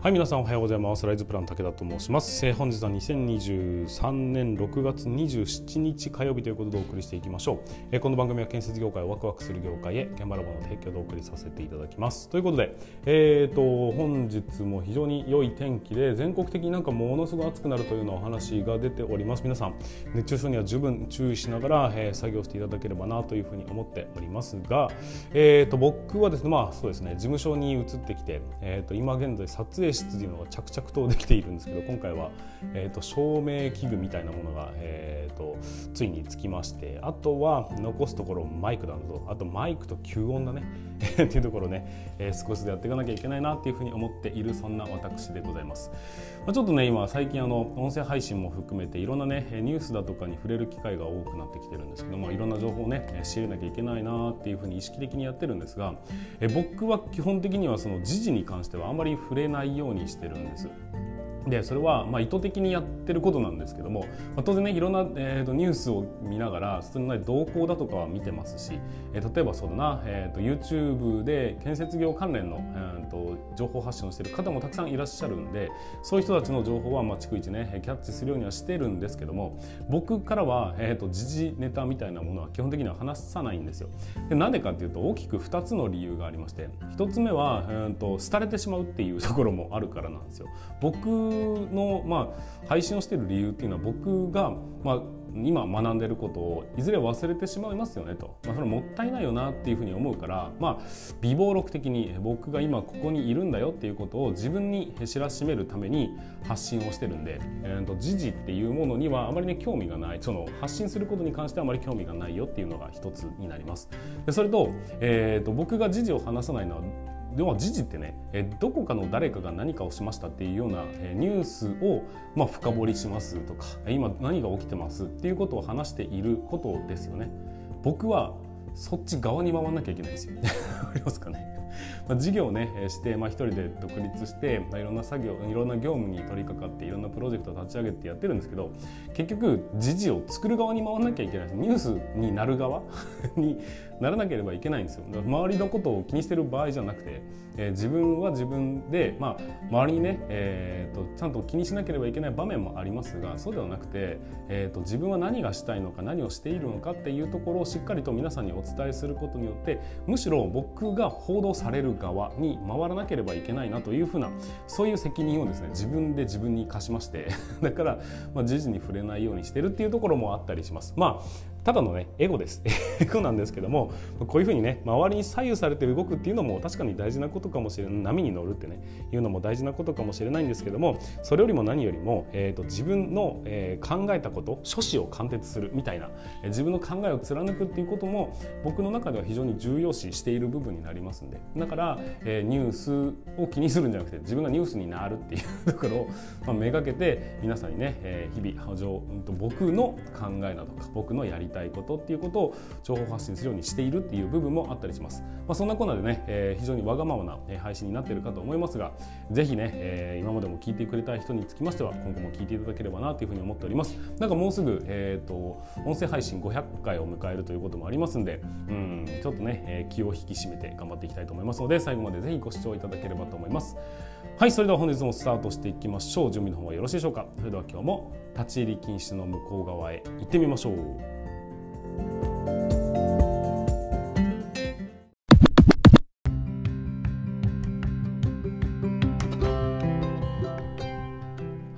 はい皆さんおはようございます。ライズプラン武田と申します、えー、本日は2023年6月27日火曜日ということでお送りしていきましょう、えー、この番組は建設業界をワクワクする業界へ現場ラボの提供でお送りさせていただきます。ということでえーと本日も非常に良い天気で全国的になんかものすごい暑くなるというようなお話が出ております。皆さん熱中症には十分注意しながら、えー、作業していただければなというふうに思っておりますがえーと僕はですねまあそうですね事務所に移ってきてえーと今現在撮影室というのが着々とできているんですけど今回は、えーと、照明器具みたいなものが、えーと、ついにつきましてあとは残すところマイクだとあとマイクと吸音だねっていうところね、えー、少しでやっていかなきゃいけないなっていうふうに思っているそんな私でございます、ま、ちょっとね今最近あの音声配信も含めていろんなねニュースだとかに触れる機会が多くなってきてるんですけどまあいろんな情報をね仕入れなきゃいけないなっていうふうに意識的にやってるんですが、え、僕は基本的にはその時事に関してはあんまり触れないようにしてるんです。でそれはまあ意図的にやってることなんですけども、まあ、当然ねいろんな、えー、とニュースを見ながら普通の、ね、動向だとかは見てますし、えー、例えばそうだな、えー、と YouTube で建設業関連の、えー、と情報発信をしてる方もたくさんいらっしゃるんでそういう人たちの情報はまあ逐一ねキャッチするようにはしてるんですけども僕からは、えー、と時事ネタみたいなものは基本的には話さないんですよ。でなんでかっていうと大きく2つの理由がありまして1つ目は、えー、と廃れてしまうっていうところもあるからなんですよ。僕の、まあ、配信をしている理由っていうのは僕が、まあ、今学んでいることをいずれ忘れてしまいますよねと、まあ、それもったいないよなっていうふうに思うから、まあ、微暴録的に僕が今ここにいるんだよっていうことを自分に知らしめるために発信をしてるんで、えーと、時事っていうものにはあまりね興味がないその発信することに関してはあまり興味がないよっていうのが一つになります。でそれと,、えーと僕が時事を話さないのは要は事ってねどこかの誰かが何かをしましたっていうようなニュースをまあ深掘りしますとか今何が起きてますっていうことを話していることですよね。僕はそっち側に回らなきゃいけないですよ。ありますかね？まあ、事業をねして、まあ、一人で独立して、まあ、いろんな作業いろんな業務に取り掛かっていろんなプロジェクトを立ち上げてやってるんですけど結局時事を作る側に回らなきゃいけないニュースになる側 にならなければいけないんですよ周りのことを気にしてる場合じゃなくて、えー、自分は自分で、まあ、周りにね、えーと、ちゃんと気にしなければいけない場面もありますがそうではなくて、えーと、自分は何がしたいのか何をしているのかっていうところをしっかりと皆さんにお伝えすることによってむしろ僕が報道される側に回らなければいけないなというふうなそういう責任をですね自分で自分に課しまして だから、まあ、時事に触れないようにしてるっていうところもあったりします。まあただのねエゴです。エゴなんですけどもこういうふうにね周りに左右されて動くっていうのも確かに大事なことかもしれない。波に乗るってねいうのも大事なことかもしれないんですけどもそれよりも何よりも、えーと、自分の、えー、考えたこと諸子を貫徹するみたいな、自分の考えを貫くっていうことも僕の中では非常に重要視している部分になりますんで。だから、えー、ニュースを気にするんじゃなくて自分がニュースになるっていうところを、まあ、めがけて皆さんにね、えー、日々波状、うん、と僕の考えなどか僕のやりたいことっていうことを情報発信するようにしているっていう部分もあったりします。まあ、そんなこんなでね、えー、非常にわがままな配信になっているかと思いますが、ぜひね、えー、今までも聞いてくれた人につきましては、今後も聞いていただければなというふうに思っております。なんかもうすぐ、えっ、ー、と、音声配信500回を迎えるということもありますんで、うん、ちょっとね、えー、気を引き締めて頑張っていきたいと思いますので、最後までぜひご視聴いただければと思います。はい、それでは本日もスタートしていきましょう。準備の方はよろしいでしょうか。それでは今日も立ち入り禁止の向こう側へ行ってみましょう。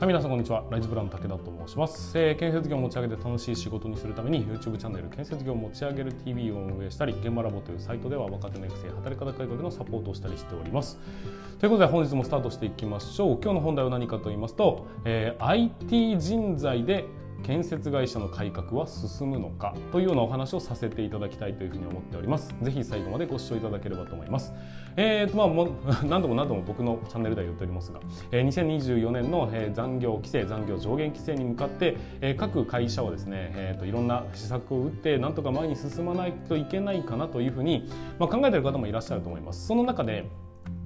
はい、皆さんこんにちは。ライズブラン武田と申します、えー、建設業を持ち上げて楽しい仕事にするために YouTube チャンネル建設業を持ち上げる TV を運営したり、現場ラボというサイトでは若手の育成、働き方改革のサポートをしたりしております。ということで本日もスタートしていきましょう。今日の本題は何かと言いますと、えー、IT 人材で建設会社の改革は進むのかというようなお話をさせていただきたいというふうに思っております。ぜひ最後までご視聴いただければと思います。えーとまあ、も 何度も何度も僕のチャンネルでは言っておりますが、えー、2024年の、えー、残業規制残業上限規制に向かって、えー、各会社はですね、えーと、いろんな施策を打ってなんとか前に進まないといけないかなというふうに、まあ、考えている方もいらっしゃると思います。その中で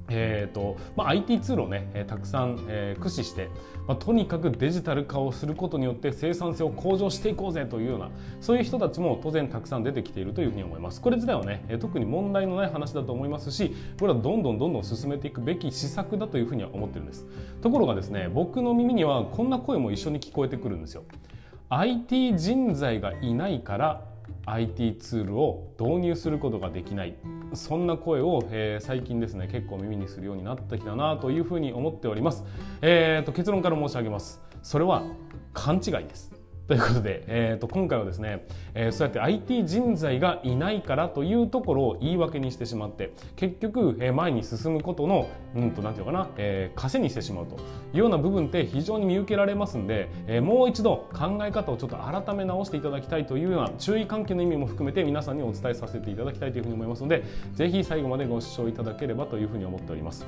えーとまあ、IT ツールをね、えー、たくさん、えー、駆使して、まあ、とにかくデジタル化をすることによって生産性を向上していこうぜというようなそういう人たちも当然たくさん出てきているというふうに思います。これ自体はね、えー、特に問題のない話だと思いますしこれはどんどんどんどん進めていくべき施策だというふうには思ってるんです。ところがですね僕の耳にはこんな声も一緒に聞こえてくるんですよ。IT 人材がいないから IT ツールを導入することができない。そんな声を、えー、最近ですね結構耳にするようになってきたなというふうに思っております、えーと、結論から申し上げます。それは勘違いです。ということで、えー、と今回はですね、えー、そうやって IT 人材がいないからというところを言い訳にしてしまって結局、えー、前に進むことのうんとなんていうかな、えー、枷にしてしまうというような部分って非常に見受けられますんで、えー、もう一度考え方をちょっと改め直していただきたいというような注意喚起の意味も含めて皆さんにお伝えさせていただきたいというふうに思いますのでぜひ最後までご視聴いただければというふうに思っております。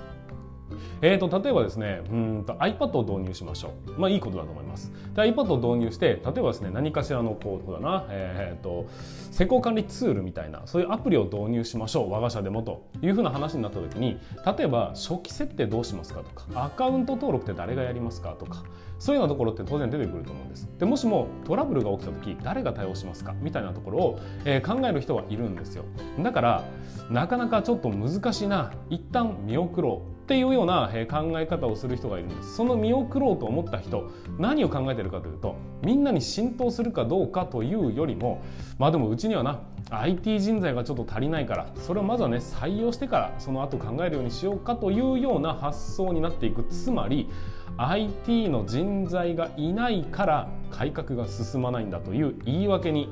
えーと、例えばですねうんと iPad を導入しましょう、まあ、いいことだと思います。で iPad を導入して例えばですね何かしらのこうだな、えーと、施工管理ツールみたいなそういうアプリを導入しましょう。我が社でもというふうな話になった時に例えば初期設定どうしますかとかアカウント登録って誰がやりますかとかそういうようなところって当然出てくると思うんです。でもしもトラブルが起きた時誰が対応しますか？みたいなところを、えー、考える人はいるんですよ。だからなかなかちょっと難しいな。一旦見送ろう。っていうような考え方をする人がいるんですその見送ろうと思った人何を考えてるかというとみんなに浸透するかどうかというよりもまあでもうちにはな IT 人材がちょっと足りないからそれをまずはね採用してからその後考えるようにしようかというような発想になっていくつまり IT の人材がいないから改革が進まないんだという言い訳に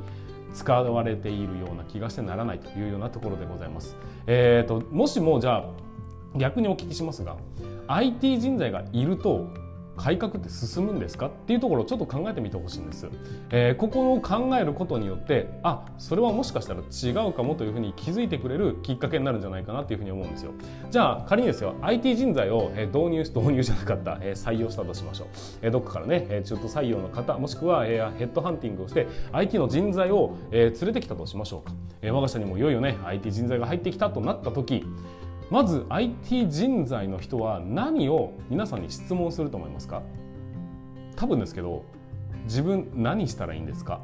使われているような気がしてならないというようなところでございます。えー、ともしもじゃあ逆にお聞きしますが IT 人材がいると改革って進むんですかっていうところをちょっと考えてみてほしいんです、えー、ここを考えることによってあそれはもしかしたら違うかもというふうに気づいてくれるきっかけになるんじゃないかなというふうに思うんですよ。じゃあ仮にですよ IT 人材を導入導入じゃなかった、えー、採用したとしましょう、えー、どっかからね中途採用の方もしくは、えー、ヘッドハンティングをして IT の人材を、えー、連れてきたとしましょうか、えー、我が社にもいよいよね IT 人材が入ってきたとなった時まず IT 人材の人は何を皆さんに質問すると思いますか？多分ですけど自分何したらいいんですか？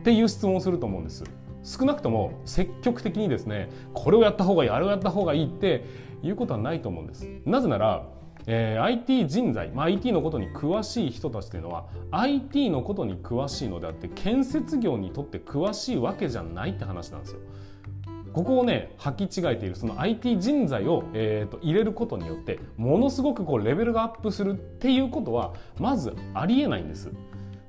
っていう質問をすると思うんです。少なくとも積極的にですねこれをやった方がいいあれをやった方がいいっていうことはないと思うんです。なぜならえー、IT 人材、まあ、IT のことに詳しい人たちというのは IT のことに詳しいのであって建設業にとって詳しいわけじゃないって話なんですよ。ここをね履き違えているその IT 人材を、えーと、入れることによってものすごくこうレベルがアップするっていうことはまずありえないんです。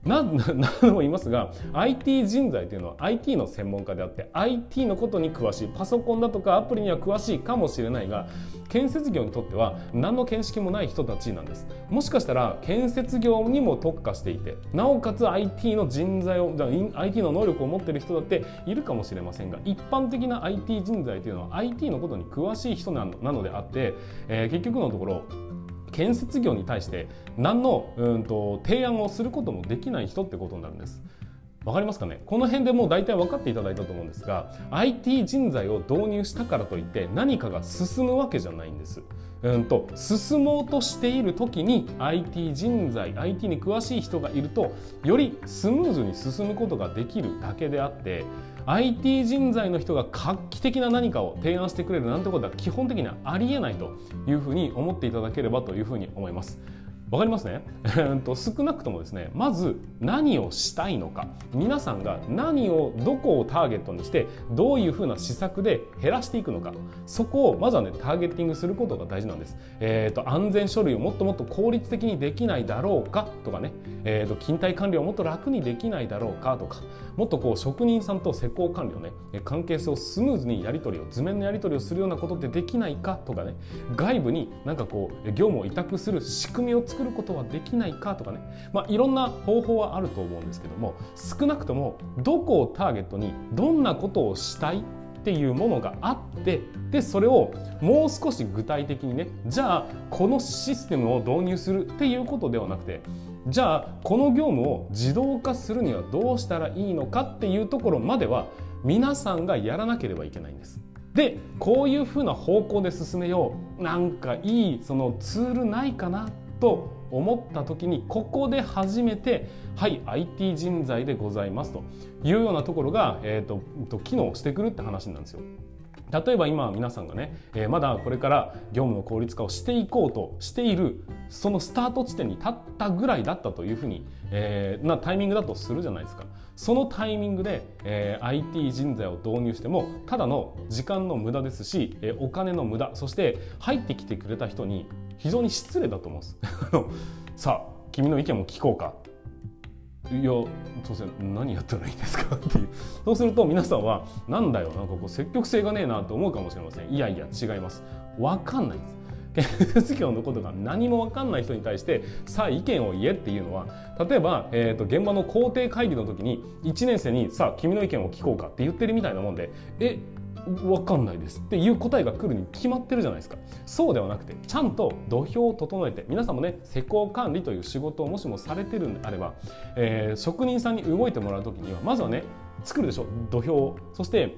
何度も言いますが IT 人材というのは IT の専門家であって IT のことに詳しいパソコンだとかアプリには詳しいかもしれないが建設業にとっては何の見識もない人たちなんです。もしかしたら建設業にも特化していてなおかつ IT の人材を IT の能力を持っている人だっているかもしれませんが一般的な IT 人材というのは IT のことに詳しい人なのであって、えー、結局のところ建設業に対して何のうんと提案をすることもできない人ってことになるんです。わかりますかね？この辺でもう大体分かっていただいたと思うんですが IT 人材を導入したからといって何かが進むわけじゃないんです。うんと進もうとしている時に IT 人材 IT に詳しい人がいるとよりスムーズに進むことができるだけであって IT 人材の人が画期的な何かを提案してくれるなんてことは基本的にはありえないというふうに思っていただければというふうに思います。わかりますね？少なくともですねまず何をしたいのか。皆さんが何をどこをターゲットにしてどういうふうな施策で減らしていくのか。そこをまずはねターゲッティングすることが大事なんです、えーと、安全書類をもっともっと効率的にできないだろうかとかね、えーと、勤怠管理をもっと楽にできないだろうかとか。もっとこう職人さんと施工管理をね関係性をスムーズにやり取りを図面のやり取りをするようなことってできないかとかね。外部になんかこう業務を委託する仕組みを作作ることはできないかとかね、まあ、いろんな方法はあると思うんですけども少なくともどこをターゲットにどんなことをしたいっていうものがあってでそれをもう少し具体的にねじゃあこのシステムを導入するっていうことではなくてじゃあこの業務を自動化するにはどうしたらいいのかっていうところまでは皆さんがやらなければいけないんです。でこういうふうな方向で進めようなんかいいそのツールないかなと思った時にここで初めてはい IT 人材でございますというようなところが、えーと、と機能してくるって話なんですよ。例えば今皆さんがね、えー、まだこれから業務の効率化をしていこうとしているそのスタート地点に立ったぐらいだったというふうに、えー、なタイミングだとするじゃないですか。そのタイミングで、えー、IT 人材を導入してもただの時間の無駄ですし、えー、お金の無駄そして入ってきてくれた人に非常に失礼だと思うんです。さあ君の意見も聞こうか。いや当然何やったらいいですかっていう。そうすると皆さんはなんだよなんかこう積極性がねえなと思うかもしれません。いやいや違います。分かんないです。建設業のことが何も分かんない人に対してさあ意見を言えっていうのは例えば、えーと、現場の工程会議の時に1年生にさあ君の意見を聞こうかって言ってるみたいなもんでえ分かんないですっていう答えが来るに決まってるじゃないですか。そうではなくてちゃんと土俵を整えて皆さんもね施工管理という仕事をもしもされてるんであれば、えー、職人さんに動いてもらう時にはまずはね作るでしょ土俵を。そして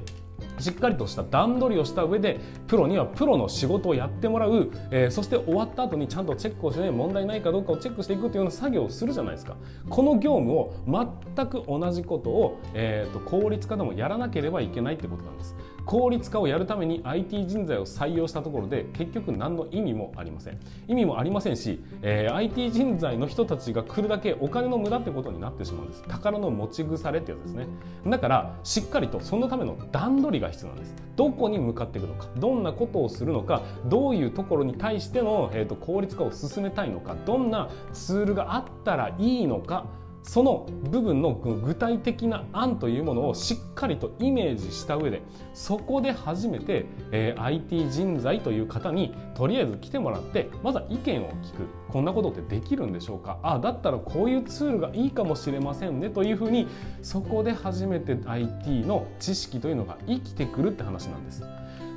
しっかりとした段取りをした上でプロにはプロの仕事をやってもらう、えー、そして終わった後にちゃんとチェックをして、ね、問題ないかどうかをチェックしていくというような作業をするじゃないですか。この業務を全く同じことを、えーと効率化でもやらなければいけないってことなんです。効率化をやるために IT 人材を採用したところで結局何の意味もありません。意味もありませんし、えー、IT 人材の人たちが来るだけお金の無駄ってことになってしまうんです。宝の持ち腐れってやつですね。だからしっかりとそのための段取りが必要なんです。どこに向かっていくのかどんなことをするのかどういうところに対しての、えーと効率化を進めたいのかどんなツールがあったらいいのかその部分の具体的な案というものをしっかりとイメージした上でそこで初めて、えー、IT 人材という方にとりあえず来てもらってまずは意見を聞く。こんなことってできるんでしょうか？あだったらこういうツールがいいかもしれませんね。というふうにそこで初めて IT の知識というのが生きてくるって話なんです。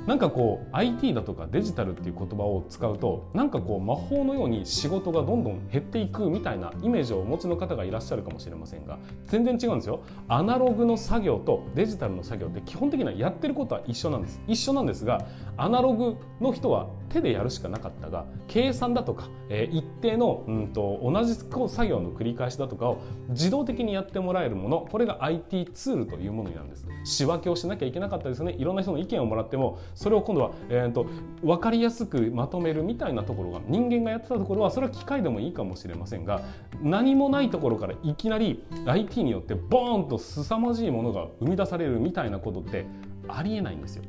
なんかこう IT だとかデジタルっていう言葉を使うとなんかこう魔法のように仕事がどんどん減っていくみたいなイメージをお持ちの方がいらっしゃるかもしれませんが全然違うんですよ。アナログの作業とデジタルの作業って基本的にはやってることは一緒なんです。一緒なんです。がアナログの人は手でやるしかなかったが計算だとか、えー、一定の、うんと、同じ作業の繰り返しだとかを自動的にやってもらえるものこれが IT ツールというものになるんです。仕分けをしなきゃいけなかったですねいろんな人の意見をもらってもそれを今度は、えーと、分かりやすくまとめるみたいなところが人間がやってたところはそれは機械でもいいかもしれませんが何もないところからいきなり IT によってボーンと凄まじいものが生み出されるみたいなことってありえないんですよ。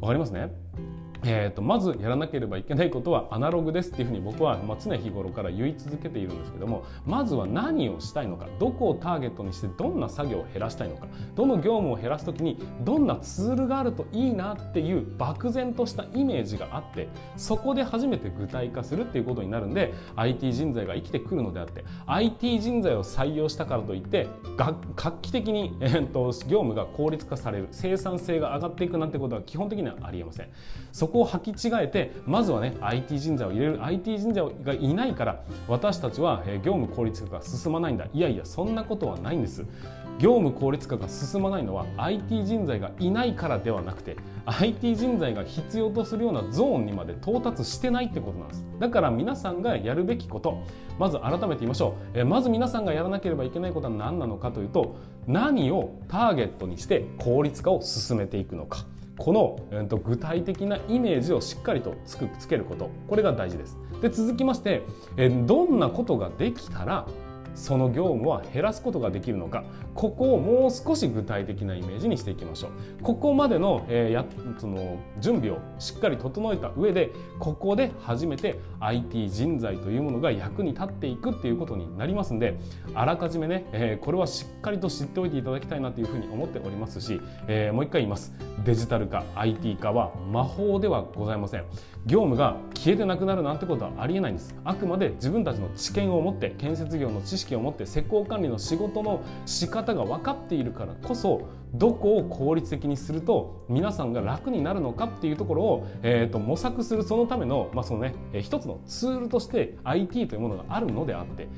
わかりますね？えーと、まずやらなければいけないことは アナログですっていうふうに僕は、ま、常日頃から言い続けているんですけどもまずは何をしたいのかどこをターゲットにしてどんな作業を減らしたいのかどの業務を減らす時にどんなツールがあるといいなっていう漠然としたイメージがあってそこで初めて具体化するっていうことになるんで IT 人材が生きてくるのであって IT 人材を採用したからといって画期的に、えーと、業務が効率化される生産性が上がっていくなんてことは基本的にはありえません。そこを履き違えてまずはね IT 人材を入れる。IT 人材がいないから私たちは業務効率化が進まないんだ。いやいやそんなことはないんです。業務効率化が進まないのは IT 人材がいないからではなくて IT 人材が必要とするようなゾーンにまで到達してないってことなんです。だから皆さんがやるべきことまず改めて言いましょう。えまず皆さんがやらなければいけないことは何なのかというと何をターゲットにして効率化を進めていくのか。この、えー、と具体的なイメージをしっかりとつくつけることこれが大事です。で続きまして、えー、どんなことができたらその業務は減らすことができるのか。ここをもう少し具体的なイメージにしていきましょう。ここまでの,、えー、やその準備をしっかり整えた上でここで初めて IT 人材というものが役に立っていくっていうことになりますんであらかじめね、えー、これはしっかりと知っておいていただきたいなというふうに思っておりますし、えー、もう一回言います。デジタル化 IT 化は魔法ではございません。業務が消えてなくなるなんてことはありえないんです。あくまで自分たちの知見を持って建設業の知識を持って施工管理の仕事の仕方が分かっているからこそどこを効率的にすると皆さんが楽になるのかっていうところを、えーと、模索するそのための,、まあそのね、一つのツールとして IT というものがあるのであって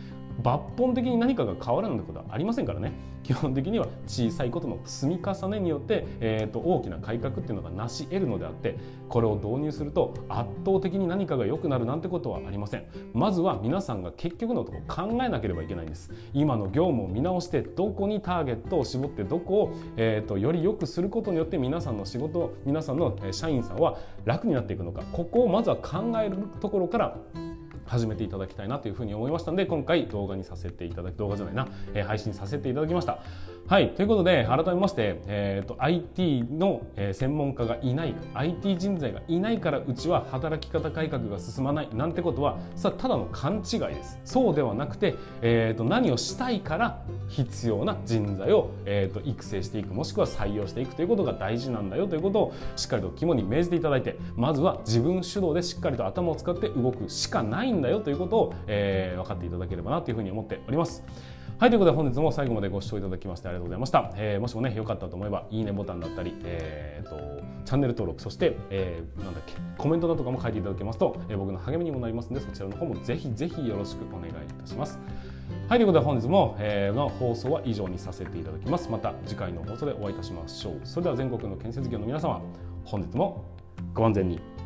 抜本的に何かが変わらないことはありませんからね。基本的には小さいことの積み重ねによって、えーと、大きな改革っていうのが成し得るのであってこれを導入すると圧倒的に何かが良くなるなんてことはありません。まずは皆さんが結局のところ考えなければいけないんです。今の業務を見直してどこにターゲットを絞ってどこを、えーと、より良くすることによって皆さんの仕事皆さんの社員さんは楽になっていくのか。ここをまずは考えるところから始めていただきたいなというふうに思いましたので今回動画にさせていただき動画じゃないな、えー、配信させていただきました。はいということで改めまして、えーと、IT の、専門家がいない IT 人材がいないからうちは働き方改革が進まないなんてことはさただの勘違いです。そうではなくて、えーと、何をしたいから必要な人材を、えーと、と育成していくもしくは採用していくということが大事なんだよということをしっかりと肝に銘じていただいてまずは自分主導でしっかりと頭を使って動くしかないんんだよということを、えー、分かっていただければなというふうに思っております。はい、ということで本日も最後までご視聴いただきましてありがとうございました。えー、もしもね、良かったと思えば、いいねボタンだったり、えーと、チャンネル登録、そして、えー、なんだっけ、コメントだとかも書いていただけますと、えー、僕の励みにもなりますので、そちらの方もぜひぜひよろしくお願いいたします。はい、ということで本日も、えー、の放送は以上にさせていただきます。また次回の放送でお会いいたしましょう。それでは全国の建設業の皆様、本日もご安全に。